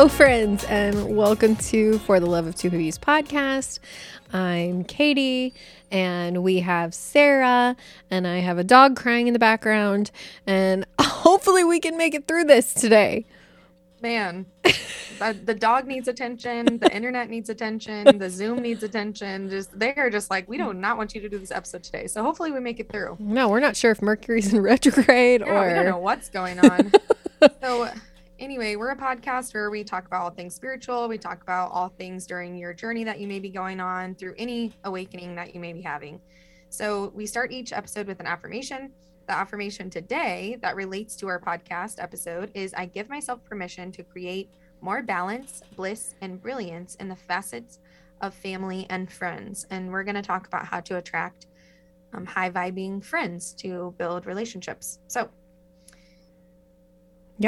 Hello, friends, and welcome to For the Love of Two Hoovies podcast. I'm Katie, and we have Sarah, and I have a dog crying in the background, and hopefully, we can make it through this today. Man, the, the dog needs attention, the internet needs attention, the Zoom needs attention. Just they are just like, we do not want you to do this episode today. So hopefully, we make it through. No, we're not sure if Mercury's in retrograde Yeah, or we don't know what's going on. so anyway we're a podcast where we talk about all things spiritual. We talk about all things during your journey that you may be going on through any awakening that you may be having. So we start each episode with an affirmation. The affirmation today that relates to our podcast episode is i give myself permission to create more balance bliss and brilliance in the facets of family and friends. And we're going to talk about how to attract um, high vibing friends to build relationships. So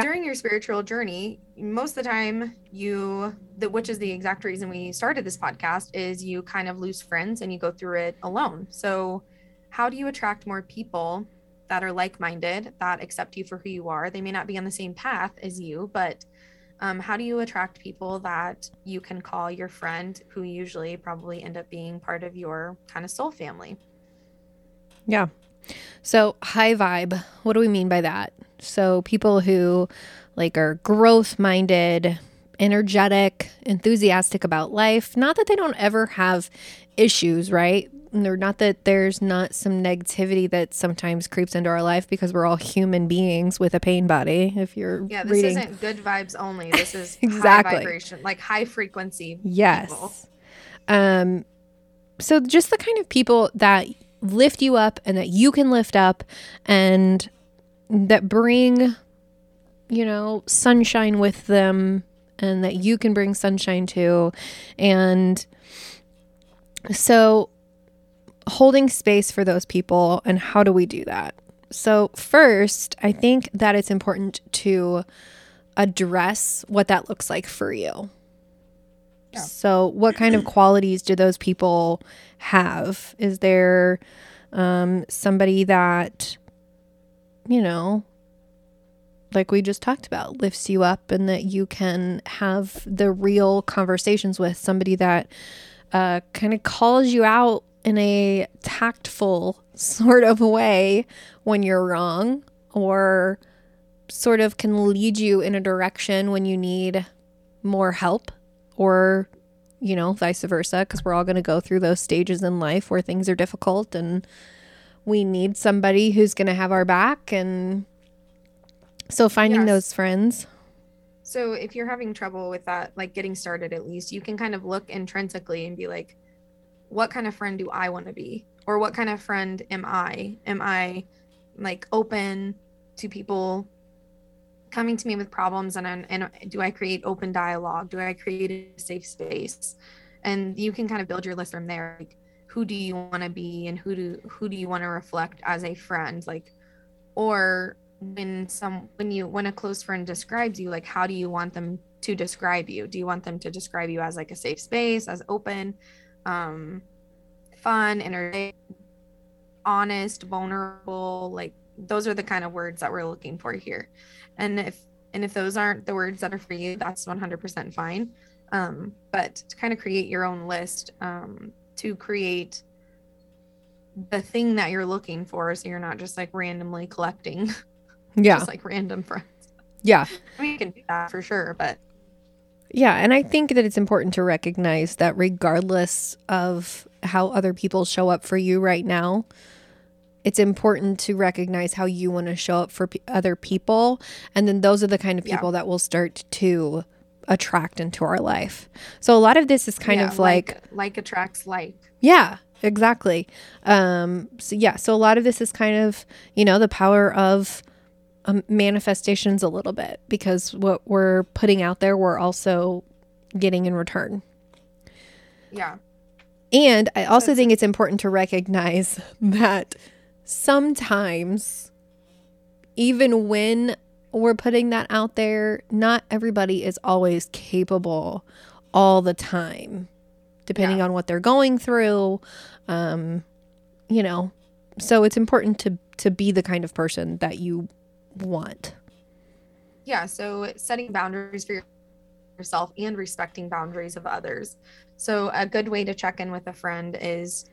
During your spiritual journey most of the time you the which is the exact reason we started this podcast is you kind of lose friends and you go through it alone. So how do you attract more people that are like-minded that accept you for who you are? They may not be on the same path as you but um, how do you attract people that you can call your friend who usually probably end up being part of your kind of soul family? Yeah. So, high vibe, what do we mean by that? So, people who like are growth minded, energetic, enthusiastic about life. Not that they don't ever have issues, right? Or not that there's not some negativity that sometimes creeps into our life because we're all human beings with a pain body. If you're yeah this reading, isn't good vibes only this is Exactly. high vibration like high frequency Yes. people. Um so just the kind of people that lift you up and that you can lift up and that bring you know sunshine with them and that you can bring sunshine to. And so holding space for those people and how do we do that? So first i think that it's important to address what that looks like for you. Yeah. so what kind of qualities do those people have? Is there um, somebody that you know like we just talked about lifts you up and that you can have the real conversations with somebody that uh, kind of calls you out in a tactful sort of way when you're wrong or sort of can lead you in a direction when you need more help or you know vice versa because we're all going to go through those stages in life where things are difficult and we need somebody who's going to have our back and so finding Yes. those friends So if you're having trouble with that, like getting started at least, you can kind of look intrinsically and be like, what kind of friend do I want to be? Or what kind of friend am I? Am I like open to people coming to me with problems and and do I create open dialogue? Do I create a safe space? And you can kind of build your list from there. Like who do you want to be and who do who do you want to reflect as a friend? Like or when some when you when a close friend describes you like how do you want them to describe you? Do you want them to describe you as like a safe space as open um fun energetic honest vulnerable? Like those are the kind of words that we're looking for here. And if and if those aren't the words that are for you that's 100% fine. Um but to kind of create your own list um to create the thing that you're looking for so you're not just like randomly collecting yeah just like random friends. yeah I mean, you can do that for sure, but Yeah, and I think that it's important to recognize that regardless of how other people show up for you right now, it's important to recognize how you want to show up for p- other people, and then those are the kind of Yeah. people that will start to attract into our life. So a lot of this is kind yeah, of like like attracts like. yeah, exactly. Um, so yeah, so a lot of this is kind of you know the power of um, manifestations a little bit because what we're putting out there, we're also getting in return. Yeah, And I also think it's important to recognize that sometimes, even when we're putting that out there, not everybody is always capable all the time, depending Yeah. on what they're going through. Um, you know, so it's important to to be the kind of person that you want. yeah. So setting boundaries for yourself and respecting boundaries of others. So, a good way to check in with a friend is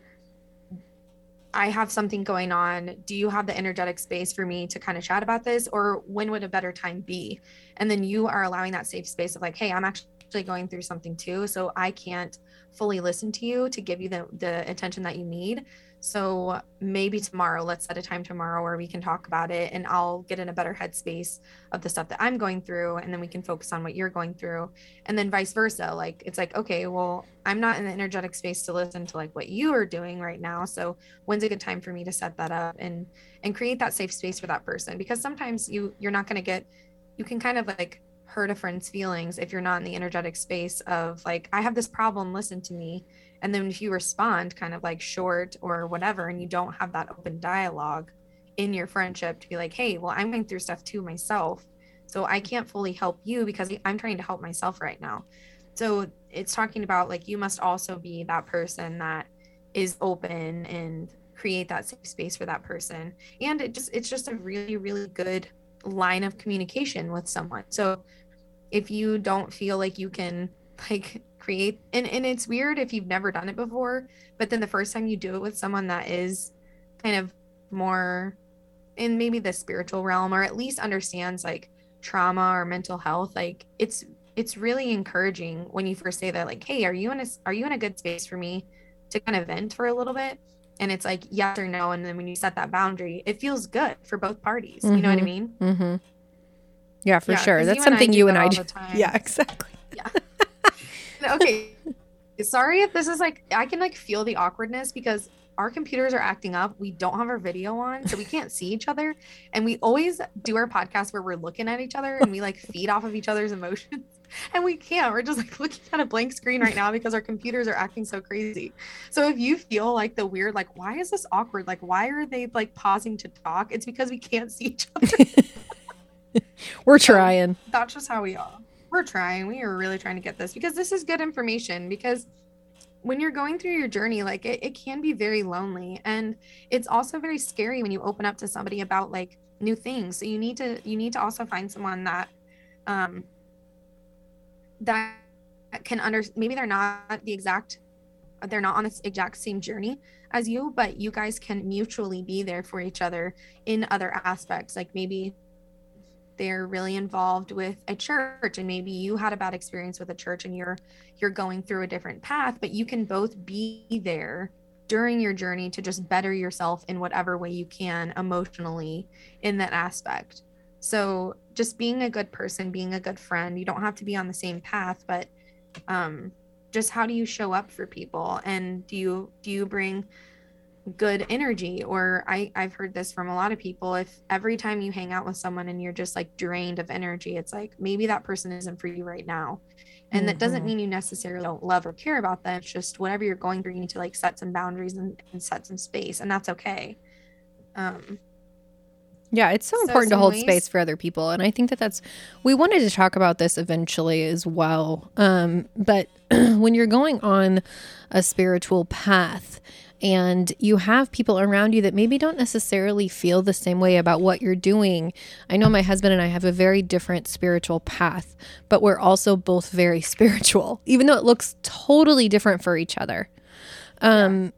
I have something going on. Do you have the energetic space for me to kind of chat about this? Or when would a better time be? And then you are allowing that safe space of like, hey, I'm actually going through something too. So I can't fully listen to you to give you the, the attention that you need. So maybe tomorrow, let's set a time tomorrow where we can talk about it and I'll get in a better headspace of the stuff that I'm going through. And then we can focus on what you're going through. And then vice versa. Like it's like, okay, well, I'm not in the energetic space to listen to like what you are doing right now. So when's a good time for me to set that up and and create that safe space for that person? Because sometimes you you're not gonna get you can kind of like hurt a friend's feelings if you're not in the energetic space of like, I have this problem, listen to me and then if you respond kind of like short or whatever, and you don't have that open dialogue in your friendship to be like, hey, well, I'm going through stuff too myself. So I can't fully help you because I'm trying to help myself right now. So it's talking about like you must also be that person that is open and create that safe space for that person. And it just it's just a really, really good line of communication with someone. So if you don't feel like you can like create and, and it's weird if you've never done it before but then the first time you do it with someone that is kind of more in maybe the spiritual realm or at least understands like trauma or mental health like it's it's really encouraging when you first say that like hey are you in a are you in a good space for me to kind of vent for a little bit and it's like yes or no and then when you set that boundary it feels good for both parties mm-hmm. you know what i mm-hmm. mean mm-hmm. yeah for yeah, sure that's you something you and i do yeah exactly yeah okay. Sorry if this is like I can like feel the awkwardness because our computers are acting up. We don't have our video on, so we can't see each other. And we always do our podcast where we're looking at each other and we like feed off of each other's emotions. And we can't. We're just like looking at a blank screen right now because our computers are acting so crazy. So if you feel like the weird, like, why is this awkward? Like, why are they like pausing to talk? It's because we can't see each other. we're trying. So that's just how we are we're trying. We are really trying to get this because this is good information. Because when you're going through your journey, like it, it can be very lonely. And it's also very scary when you open up to somebody about like new things. So you need to you need to also find someone that um that can under maybe they're not the exact they're not on the exact same journey as you, but you guys can mutually be there for each other in other aspects. Like maybe they're really involved with a church and maybe you had a bad experience with a church and you're you're going through a different path but you can both be there during your journey to just better yourself in whatever way you can emotionally in that aspect. So just being a good person being a good friend you don't have to be on the same path but um just how do you show up for people? And do you do you bring good energy or I, i've heard this from a lot of people if every time you hang out with someone and you're just like drained of energy it's like maybe that person isn't for you right now and mm-hmm. that doesn't mm-hmm. mean you necessarily don't love or care about them it's just whatever you're going through you need to like set some boundaries and, and set some space and that's okay um yeah, it's so, so important to hold ways- space for other people. And I think that that's, we wanted to talk about this eventually as well. Um, but when you're going on a spiritual path, and you have people around you that maybe don't necessarily feel the same way about what you're doing. I know my husband and I have a very different spiritual path, but we're also both very spiritual, even though it looks totally different for each other. Um.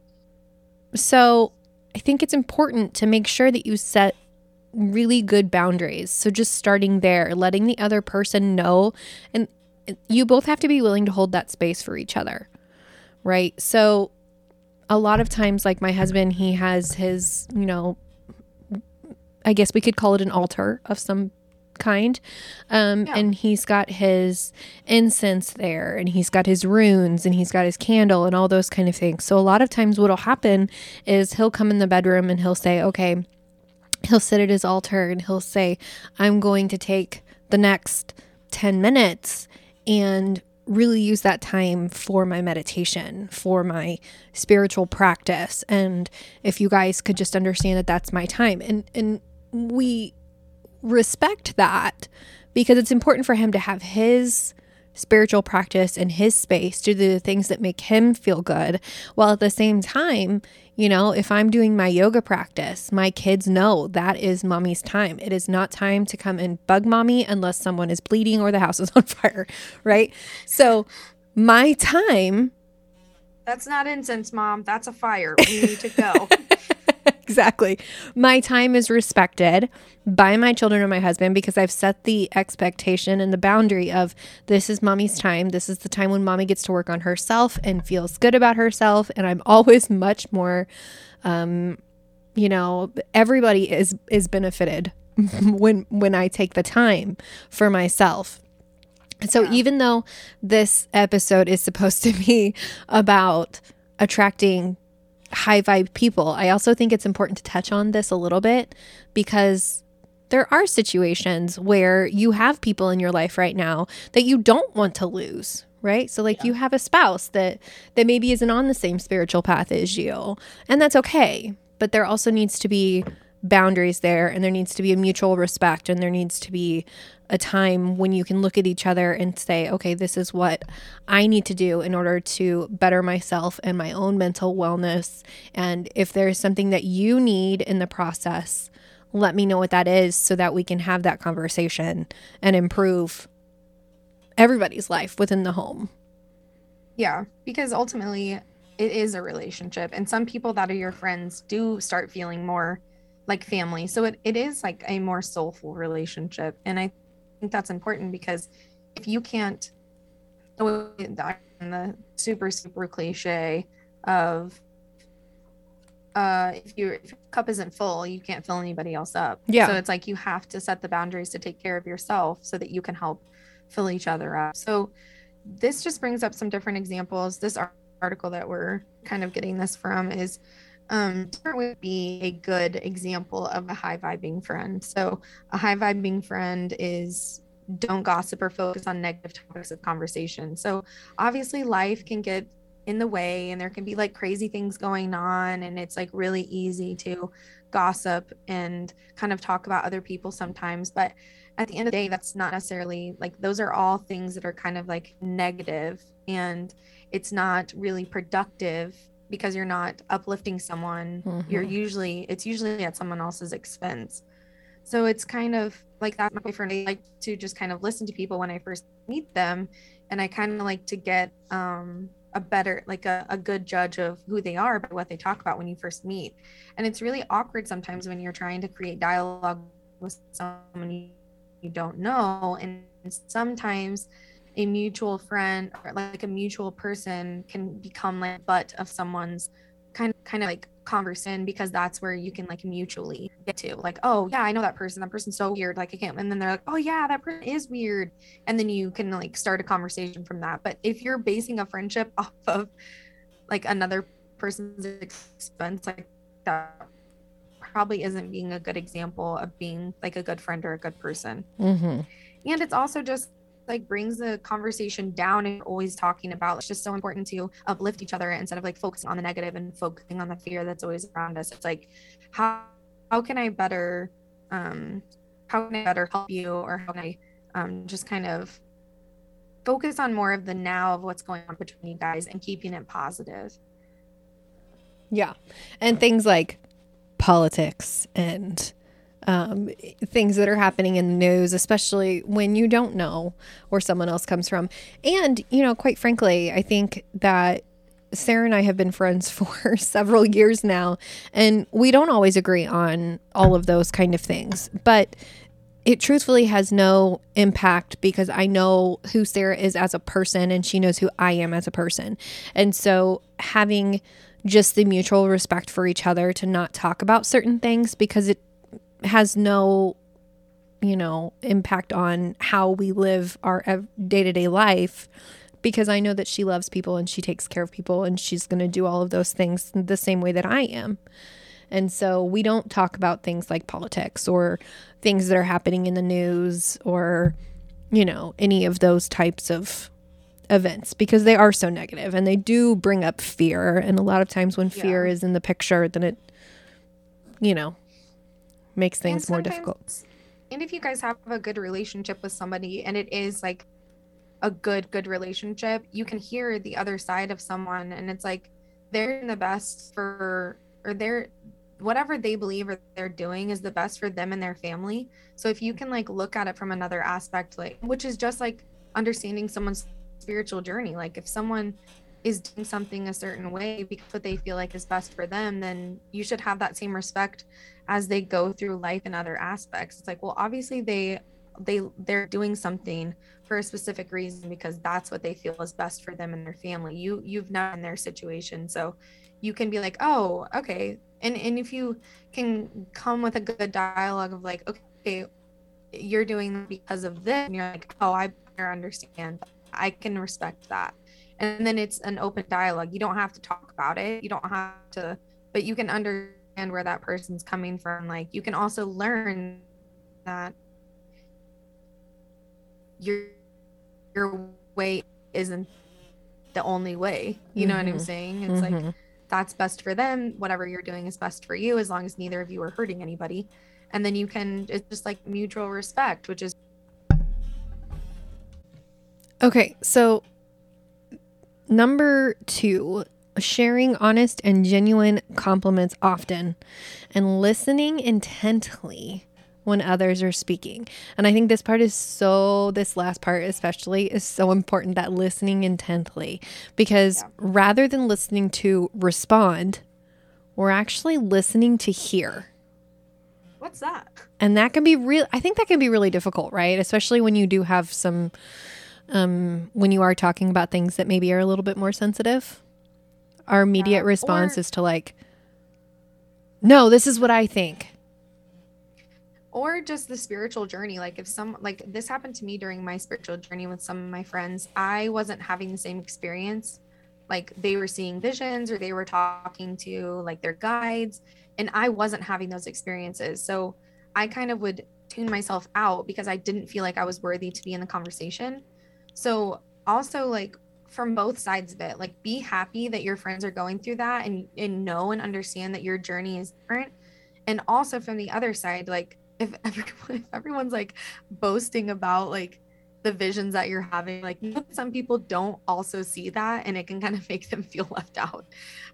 So I think it's important to make sure that you set really good boundaries. So just starting there, letting the other person know, and you both have to be willing to hold that space for each other, right? So a lot of times, like my husband, he has his, you know, I guess we could call it an altar of some kind. Um, yeah. And he's got his incense there, and he's got his runes, and he's got his candle, and all those kind of things. So, a lot of times, what'll happen is he'll come in the bedroom and he'll say, Okay, he'll sit at his altar and he'll say, I'm going to take the next 10 minutes and really use that time for my meditation, for my spiritual practice. And if you guys could just understand that that's my time. And and we respect that because it's important for him to have his spiritual practice in his space to do the things that make him feel good. While at the same time, you know, if I'm doing my yoga practice, my kids know that is mommy's time. It is not time to come and bug mommy unless someone is bleeding or the house is on fire, right? So, my time. That's not incense, mom. That's a fire. We need to go. exactly. My time is respected by my children and my husband because I've set the expectation and the boundary of this is mommy's time. This is the time when mommy gets to work on herself and feels good about herself. And I'm always much more, um, you know, everybody is is benefited when when I take the time for myself. So yeah. even though this episode is supposed to be about attracting high vibe people. I also think it's important to touch on this a little bit because there are situations where you have people in your life right now that you don't want to lose, right? So like yeah. you have a spouse that that maybe isn't on the same spiritual path as you, and that's okay. But there also needs to be boundaries there and there needs to be a mutual respect and there needs to be a time when you can look at each other and say, okay, this is what I need to do in order to better myself and my own mental wellness. And if there's something that you need in the process, let me know what that is so that we can have that conversation and improve everybody's life within the home. Yeah, because ultimately it is a relationship. And some people that are your friends do start feeling more like family. So it, it is like a more soulful relationship. And I think that's important because if you can't the super super cliche of uh if, you, if your cup isn't full you can't fill anybody else up. Yeah. So it's like you have to set the boundaries to take care of yourself so that you can help fill each other up. So this just brings up some different examples. This article that we're kind of getting this from is um, would be a good example of a high vibing friend. So, a high vibing friend is don't gossip or focus on negative topics of conversation. So, obviously, life can get in the way and there can be like crazy things going on, and it's like really easy to gossip and kind of talk about other people sometimes. But at the end of the day, that's not necessarily like those are all things that are kind of like negative and it's not really productive because you're not uplifting someone mm-hmm. you're usually it's usually at someone else's expense so it's kind of like that my boyfriend i like to just kind of listen to people when i first meet them and i kind of like to get um a better like a, a good judge of who they are by what they talk about when you first meet and it's really awkward sometimes when you're trying to create dialogue with someone you don't know and sometimes a mutual friend or like a mutual person can become like butt of someone's kind of kind of like conversation because that's where you can like mutually get to. Like oh yeah i know that person. That person's so weird. Like i can't and then they're like oh yeah that person is weird. And then you can like start a conversation from that. But if you're basing a friendship off of like another person's expense like that probably isn't being a good example of being like a good friend or a good person. Mm-hmm. and it's also just like brings the conversation down and always talking about it's just so important to uplift each other instead of like focusing on the negative and focusing on the fear that's always around us. It's like how how can i better um how can i better help you or how can i um just kind of focus on more of the now of what's going on between you guys and keeping it positive? Yeah. And things like politics and um, things that are happening in the news, especially when you don't know where someone else comes from. And, you know, quite frankly, I think that Sarah and I have been friends for several years now, and we don't always agree on all of those kind of things. But it truthfully has no impact because I know who Sarah is as a person and she knows who I am as a person. And so having just the mutual respect for each other to not talk about certain things because it has no you know impact on how we live our day-to-day life because I know that she loves people and she takes care of people and she's going to do all of those things the same way that I am. And so we don't talk about things like politics or things that are happening in the news or you know any of those types of events because they are so negative and they do bring up fear and a lot of times when fear yeah. is in the picture then it you know makes things more difficult. And if you guys have a good relationship with somebody and it is like a good good relationship you can hear the other side of someone and it's like they're in the best for or they're whatever they believe or they're doing is the best for them and their family so if you can like look at it from another aspect like which is just like understanding someone's spiritual journey like if someone is doing something a certain way because what they feel like is best for them then you should have that same respect as they go through life in other aspects. It's like well obviously they they they're doing something for a specific reason because that's what they feel is best for them and their family. You you've known their situation. So you can be like oh okay. And and if you can come with a good dialogue of like okay you're doing because of this and you're like oh i better understand. I can respect that and then it's an open dialogue you don't have to talk about it you don't have to but you can understand where that person's coming from like you can also learn that your your way isn't the only way you know mm-hmm. what i'm mm-hmm. saying it's mm-hmm. like that's best for them whatever you're doing is best for you as long as neither of you are hurting anybody and then you can it's just like mutual respect which is okay so Number two, sharing honest and genuine compliments often and listening intently when others are speaking. And I think this part is so, this last part especially is so important that listening intently because yeah. rather than listening to respond, we're actually listening to hear. What's that? And that can be real, I think that can be really difficult, right? Especially when you do have some um, when you are talking about things that maybe are a little bit more sensitive. Our immediate yeah, response or, is to like, no, this is what I think. Or just the spiritual journey. Like if some like this happened to me during my spiritual journey with some of my friends, I wasn't having the same experience. Like they were seeing visions or they were talking to like their guides, and I wasn't having those experiences. So I kind of would tune myself out because I didn't feel like I was worthy to be in the conversation. So also like from both sides of it, like be happy that your friends are going through that and and know and understand that your journey is different. And also from the other side, like if everyone if everyone's like boasting about like the visions that you're having, like some people don't also see that and it can kind of make them feel left out.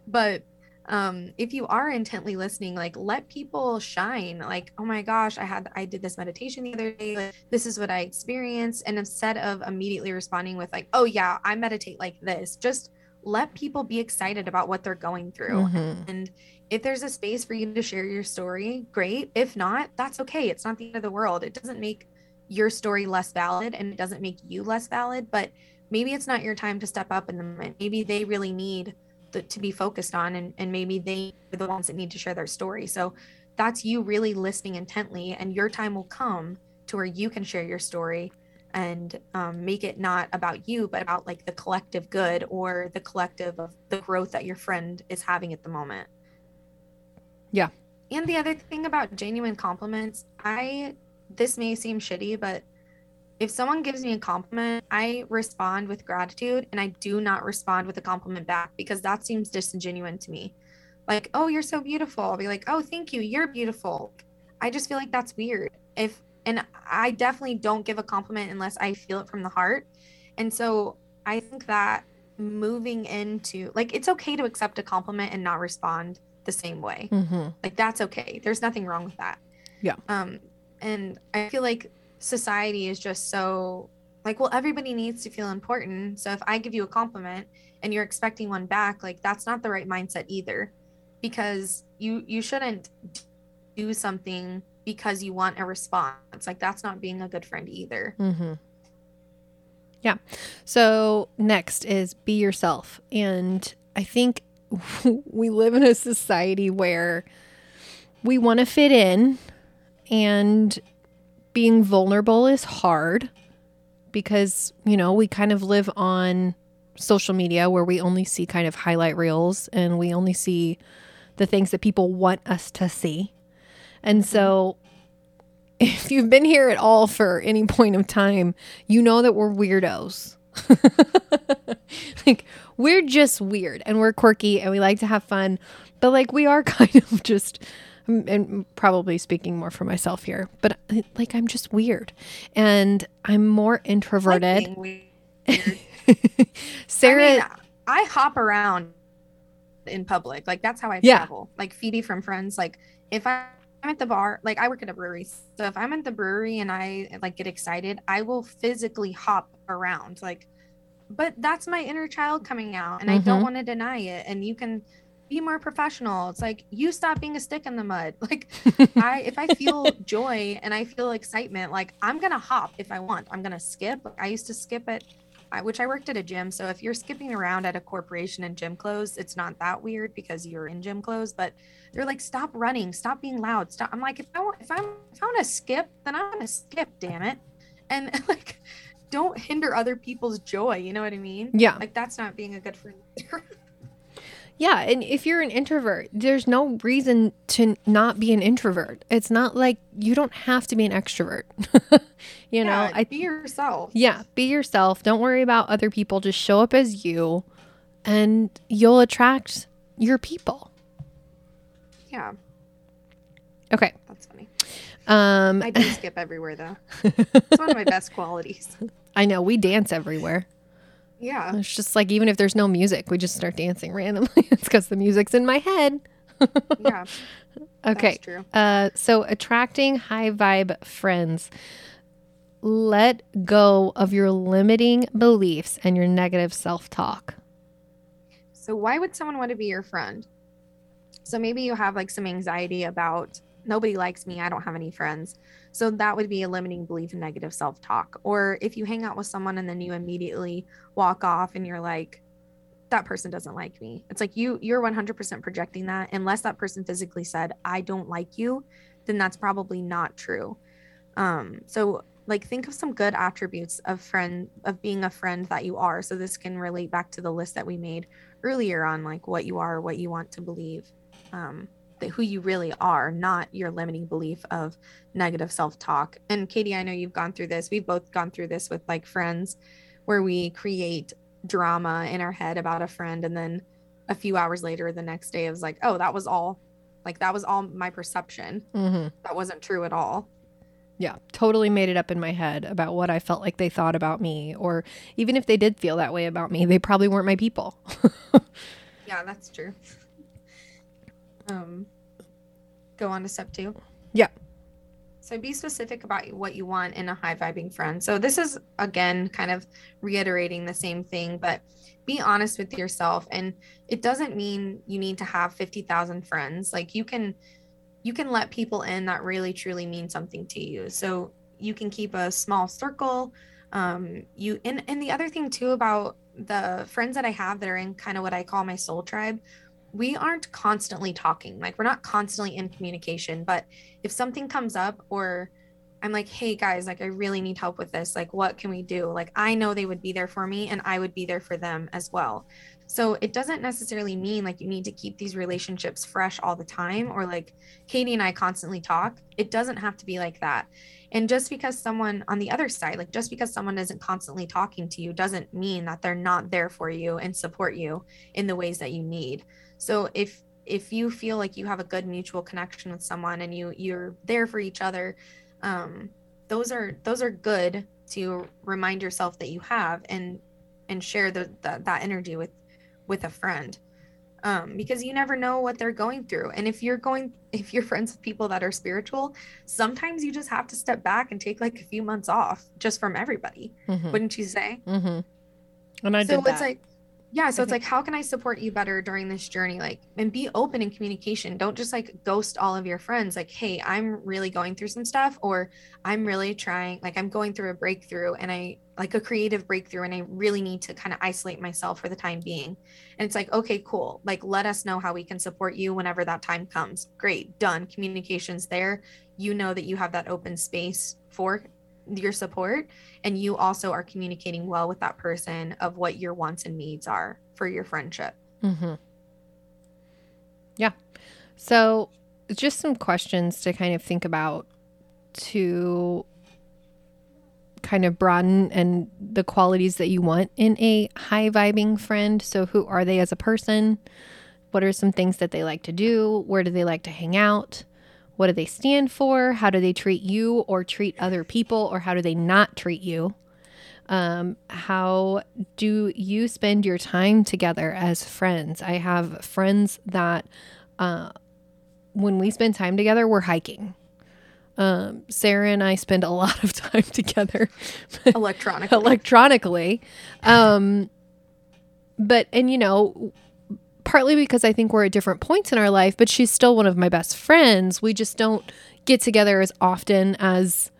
But um if you are intently listening like let people shine like oh my gosh i had i did this meditation the other day like, this is what i experienced and instead of immediately responding with like oh yeah i meditate like this just let people be excited about what they're going through. Mm-hmm. and if there's a space for you to share your story great. If not that's okay. It's not the end of the world. It doesn't make your story less valid and it doesn't make you less valid but maybe it's not your time to step up in the moment. Maybe they really need the, to be focused on and, and maybe they are the ones that need to share their story. So that's you really listening intently and your time will come to where you can share your story and um, make it not about you but about like the collective good or the collective of the growth that your friend is having at the moment. Yeah. And the other thing about genuine compliments i this may seem shitty but if someone gives me a compliment, I respond with gratitude and I do not respond with a compliment back because that seems disingenuous to me. Like, oh, you're so beautiful. I'll be like, oh, thank you. You're beautiful. I just feel like that's weird. If, and I definitely don't give a compliment unless I feel it from the heart. And so I think that moving into, like, it's okay to accept a compliment and not respond the same way. Mm-hmm. Like, that's okay. There's nothing wrong with that. Yeah. Um, and I feel like society is just so like well everybody needs to feel important. So if i give you a compliment and you're expecting one back like that's not the right mindset either because you you shouldn't do something because you want a response. Like that's not being a good friend either. Mm-hmm. yeah. So next is be yourself. And i think we live in a society where we want to fit in and being vulnerable is hard because, you know, we kind of live on social media where we only see kind of highlight reels and we only see the things that people want us to see. And so if you've been here at all for any point of time, you know that we're weirdos. like we're just weird and we're quirky and we like to have fun, but like we are kind of just and probably speaking more for myself here, but like I'm just weird and I'm more introverted. Sarah, I, mean, I hop around in public. Like that's how I Yeah. travel. Like Phoebe from Friends. Like if I, I'm at the bar, like I work at a brewery. So if I'm at the brewery and I like get excited, I will physically hop around. Like, but that's my inner child coming out, and I don't Mhm. want to deny it. And you can be more professional. It's like you stop being a stick in the mud. Like I if I feel joy and I feel excitement, like I'm gonna hop if I want. I'm gonna skip. I used to skip at I, which I worked at a gym. So if you're skipping around at a corporation in gym clothes, it's not that weird because you're in gym clothes. But they're like, stop running, stop being loud, stop. I'm like, if I want, if I'm if I want to skip, then I'm gonna skip. Damn it, and like, don't hinder other people's joy. You know what I mean? yeah. Like that's not being a good friend. Yeah, and if you're an introvert, there's no reason to not be an introvert. It's not like you don't have to be an extrovert. you know, Yeah, I be yourself. yeah, be yourself. Don't worry about other people. Just show up as you and you'll attract your people. Yeah, Okay. that's funny. Um I do skip everywhere though. It's one of my best qualities. I know we dance everywhere. Yeah. It's just like even if there's no music, we just start dancing randomly. it's cuz the music's in my head. Yeah. Okay. That's true. Uh, so attracting high vibe friends. Let go of your limiting beliefs and your negative self talk. So why would someone want to be your friend? So maybe you have like some anxiety about nobody likes me, I don't have any friends. So that would be a limiting belief and negative self-talk. Or if you hang out with someone and then you immediately walk off and you're like that person doesn't like me. It's like you you're 100% projecting that unless that person physically said I don't like you, then that's probably not true. Um so like think of some good attributes of friend of being a friend that you are. So this can relate back to the list that we made earlier on like what you are what you want to believe um that who you really are not your limiting belief of negative self-talk and katie i know you've gone through this we've both gone through this with like friends where we create drama in our head about a friend and then a few hours later the next day it was like oh that was all like that was all my perception Mm-hmm. that wasn't true at all Yeah, totally made it up in my head about what I felt like they thought about me. Or even if they did feel that way about me, they probably weren't my people. yeah that's true um go on to step two Yeah. So be specific about what you want in a high vibing friend. So this is again kind of reiterating the same thing, but be honest with yourself and it doesn't mean you need to have 50,000 friends. Like you can you can let people in that really truly mean something to you. So you can keep a small circle. Um you and and the other thing too about the friends that I have that are in kind of what I call my soul tribe, we aren't constantly talking. Like we're not constantly in communication, but if something comes up or I'm like, hey guys, like I really need help with this. Like, what can we do? Like, I know they would be there for me and I would be there for them as well. So it doesn't necessarily mean like you need to keep these relationships fresh all the time or like Katie and I constantly talk. It doesn't have to be like that. And just because someone on the other side, like just because someone isn't constantly talking to you, doesn't mean that they're not there for you and support you in the ways that you need. So if if you feel like you have a good mutual connection with someone and you you're there for each other um those are those are good to remind yourself that you have and and share the, the that energy with with a friend um because you never know what they're going through and if you're going if you're friends with people that are spiritual sometimes you just have to step back and take like a few months off just from everybody Mm-hmm. wouldn't you say mm-hmm. And I so did that. it's like yeah so it's like how can i support you better during this journey? Like and be open in communication. Don't just like ghost all of your friends like hey i'm really going through some stuff or i'm really trying like i'm going through a breakthrough and i like a creative breakthrough and i really need to kind of isolate myself for the time being. And it's like okay cool. Like let us know how we can support you whenever that time comes. Great. Done. Communications there. You know that you have that open space for your support and you also are communicating well with that person of what your wants and needs are for your friendship. Mm-hmm. Yeah. So, just some questions to kind of think about to kind of broaden and the qualities that you want in a high vibing friend. So, who are they as a person? What are some things that they like to do? Where do they like to hang out? What do they stand for? How do they treat you or treat other people? Or how do they not treat you? Um, how do you spend your time together as friends? I have friends that, uh, when we spend time together, we're hiking. Um, Sarah and I spend a lot of time together electronically. electronically. Um, but, and you know, partly because I think we're at different points in our life, but she's still one of my best friends. We just don't get together as often as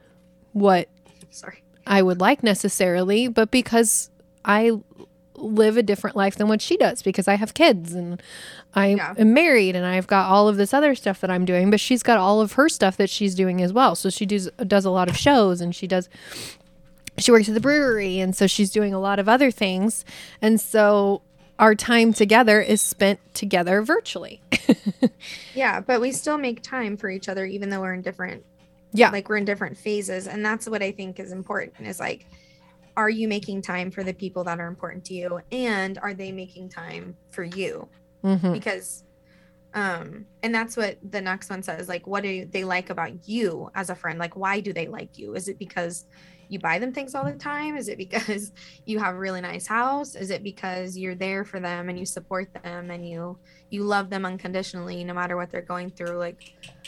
what Sorry. I would like necessarily, but because I live a different life than what she does because I have kids and I Yeah. am married and I've got all of this other stuff that I'm doing, but she's got all of her stuff that she's doing as well. So she does does a lot of shows and she does she works at the brewery and so she's doing a lot of other things. And so our time together is spent together virtually. Yeah, but we still make time for each other even though we're in different Yeah. like we're in different phases and that's what I think is important is like are you making time for the people that are important to you and are they making time for you? hmm Because um and that's what the next one says like what do they like about you as a friend? Like why do they like you? Is it because you buy them things all the time? Is it because you have a really nice house? Is it because you're there for them and you support them and you you love them unconditionally no matter what they're going through? Like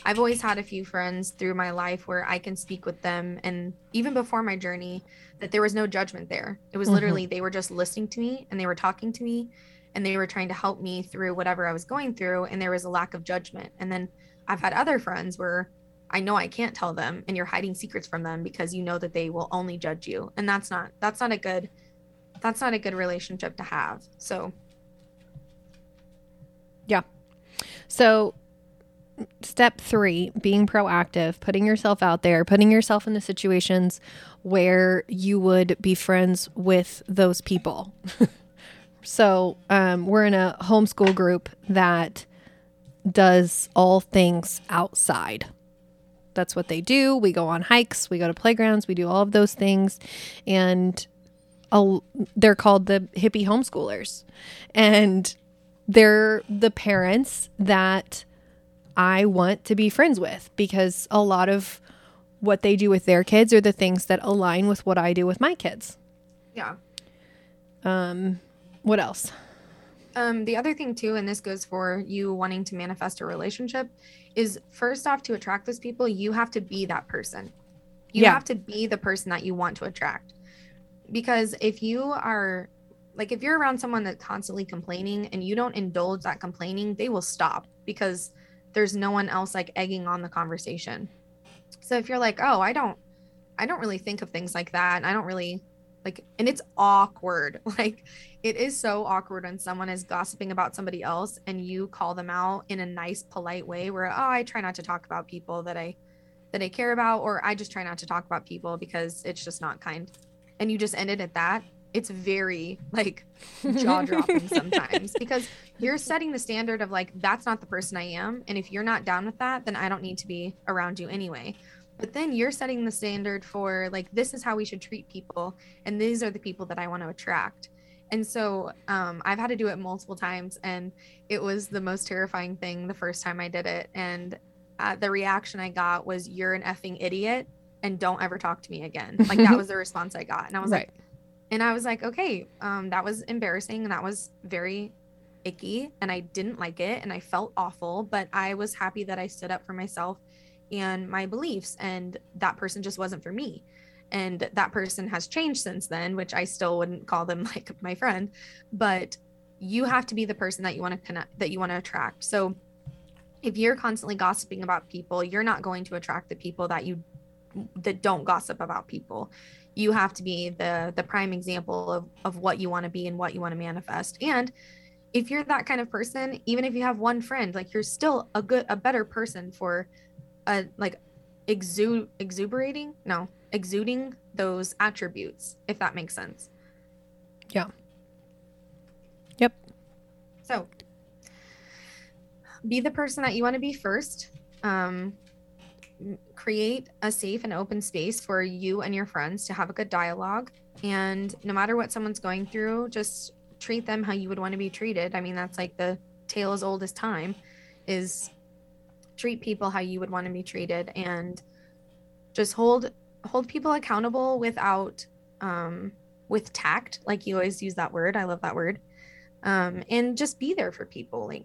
I've always had a few friends through my life where I can speak with them and even before my journey that there was no judgment there. It was Mhm. literally they were just listening to me and they were talking to me and they were trying to help me through whatever I was going through and there was a lack of judgment. And then I've had other friends where I know I can't tell them and you're hiding secrets from them because you know that they will only judge you. And that's not that's not a good that's not a good relationship to have. So Yeah. So, step three being proactive, putting yourself out there, putting yourself in the situations where you would be friends with those people. so, um, we're in a homeschool group that does all things outside. That's what they do. We go on hikes, we go to playgrounds, we do all of those things. And a, they're called the hippie homeschoolers. And they're the parents that I want to be friends with because a lot of what they do with their kids are the things that align with what I do with my kids. yeah. Um, what else? Um, the other thing too, and this goes for you wanting to manifest a relationship, is first off to attract those people, you have to be that person. You Yeah. have to be the person that you want to attract. Because if you are like if you're around someone that's constantly complaining and you don't indulge that complaining, they will stop because there's no one else like egging on the conversation. So if you're like, "Oh, I don't I don't really think of things like that. And I don't really like and it's awkward. Like it is so awkward when someone is gossiping about somebody else and you call them out in a nice polite way where oh i try not to talk about people that i that i care about or i just try not to talk about people because it's just not kind. And you just end it at that. It's very like jaw dropping sometimes because you're setting the standard of like that's not the person i am and if you're not down with that then i don't need to be around you anyway but then you're setting the standard for like this is how we should treat people and these are the people that i want to attract and so um, I've had to do it multiple times, and it was the most terrifying thing the first time I did it. And uh, the reaction I got was, "You're an effing idiot, and don't ever talk to me again." Like that was the response I got, and I was like, and I was like, "Okay, um, that was embarrassing, and that was very icky, and I didn't like it, and I felt awful, but I was happy that I stood up for myself and my beliefs, and that person just wasn't for me." and that person has changed since then which i still wouldn't call them like my friend but you have to be the person that you want to connect that you want to attract. So if you're constantly gossiping about people you're not going to attract the people that you that don't gossip about people. You have to be the the prime example of of what you want to be and what you want to manifest. And if you're that kind of person even if you have one friend like you're still a good a better person for a like exude exuberating? No exuding those attributes if that makes sense. Yeah. Yep. so be the person that you want to be first. Um create a safe and open space for you and your friends to have a good dialogue. And no matter what someone's going through just treat them how you would want to be treated. I mean that's like the tale as old as time is treat people how you would want to be treated and just hold hold people accountable without um with tact, like you always use that word. I love that word. Um, and just be there for people. Like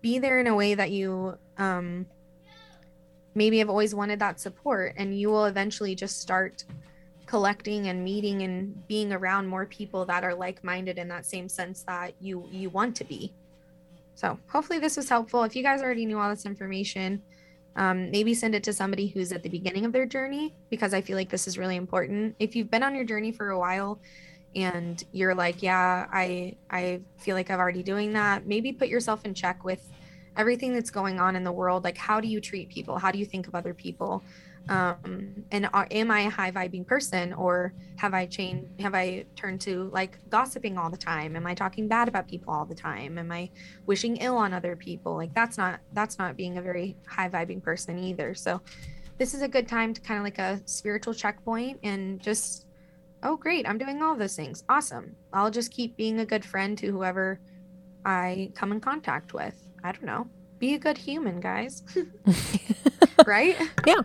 be there in a way that you um maybe have always wanted that support and you will eventually just start collecting and meeting and being around more people that are like-minded in that same sense that you you want to be so hopefully this was helpful. If you guys already knew all this information um, maybe send it to somebody who's at the beginning of their journey because i feel like this is really important. If you've been on your journey for a while and you're like yeah i i feel like i'm already doing that maybe put yourself in check with everything that's going on in the world. Like how do you treat people? How do you think of other people um and are, am i a high vibing person or have i changed have i turned to like gossiping all the time? Am i talking bad about people all the time? Am i wishing ill on other people? Like that's not that's not being a very high vibing person either. So this is a good time to kind of like a spiritual checkpoint and just oh great i'm doing all those things. Awesome. I'll just keep being a good friend to whoever i come in contact with. I don't know. Be a good human guys. Right? Yeah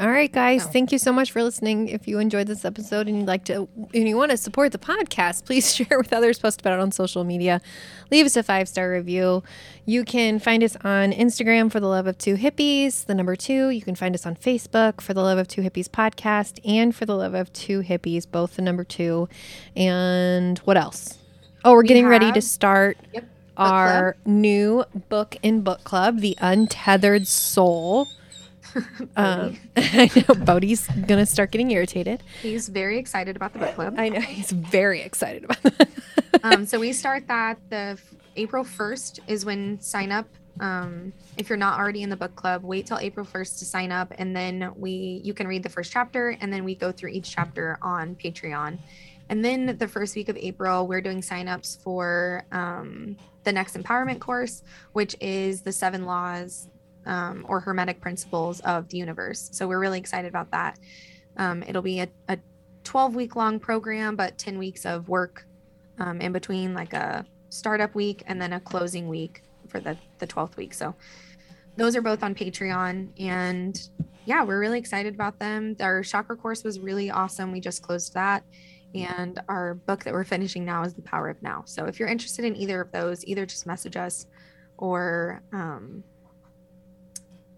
all right, guys. Oh. Thank you so much for listening. If you enjoyed this episode and you'd like to, and you want to support the podcast, please share with others, post about it on social media, leave us a five star review. You can find us on Instagram for the Love of Two Hippies, the number two. You can find us on Facebook for the Love of Two Hippies podcast and for the Love of Two Hippies, both the number two. And what else? Oh, we're we getting have, ready to start. Yep, our new book in book club, The Untethered Soul um, I know Bodie's gonna start getting irritated. He's very excited about the book club. I know he's very excited about it. um, so we start that the April first is when sign up. Um, if you're not already in the book club, wait till April first to sign up, and then we you can read the first chapter, and then we go through each chapter on Patreon. And then the first week of April, we're doing signups for um, the next empowerment course, which is the seven laws um, or hermetic principles of the universe. So we're really excited about that. Um, it'll be a, a 12 week long program, but 10 weeks of work um, in between, like a startup week and then a closing week for the, the 12th week. So those are both on Patreon. And yeah, we're really excited about them. Our chakra course was really awesome. We just closed that. And our book that we're finishing now is The Power of Now. So if you're interested in either of those, either just message us or um,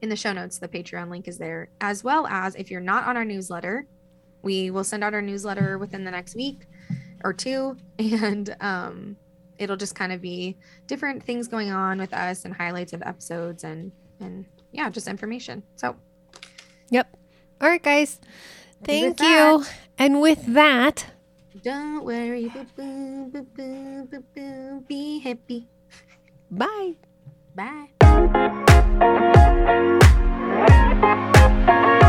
in the show notes, the Patreon link is there, as well as if you're not on our newsletter, we will send out our newsletter within the next week or two, and um, it'll just kind of be different things going on with us and highlights of episodes and and yeah, just information. So, yep. All right, guys. Thank you. and with that, don't worry, be happy. Bye. Bye. Thank you.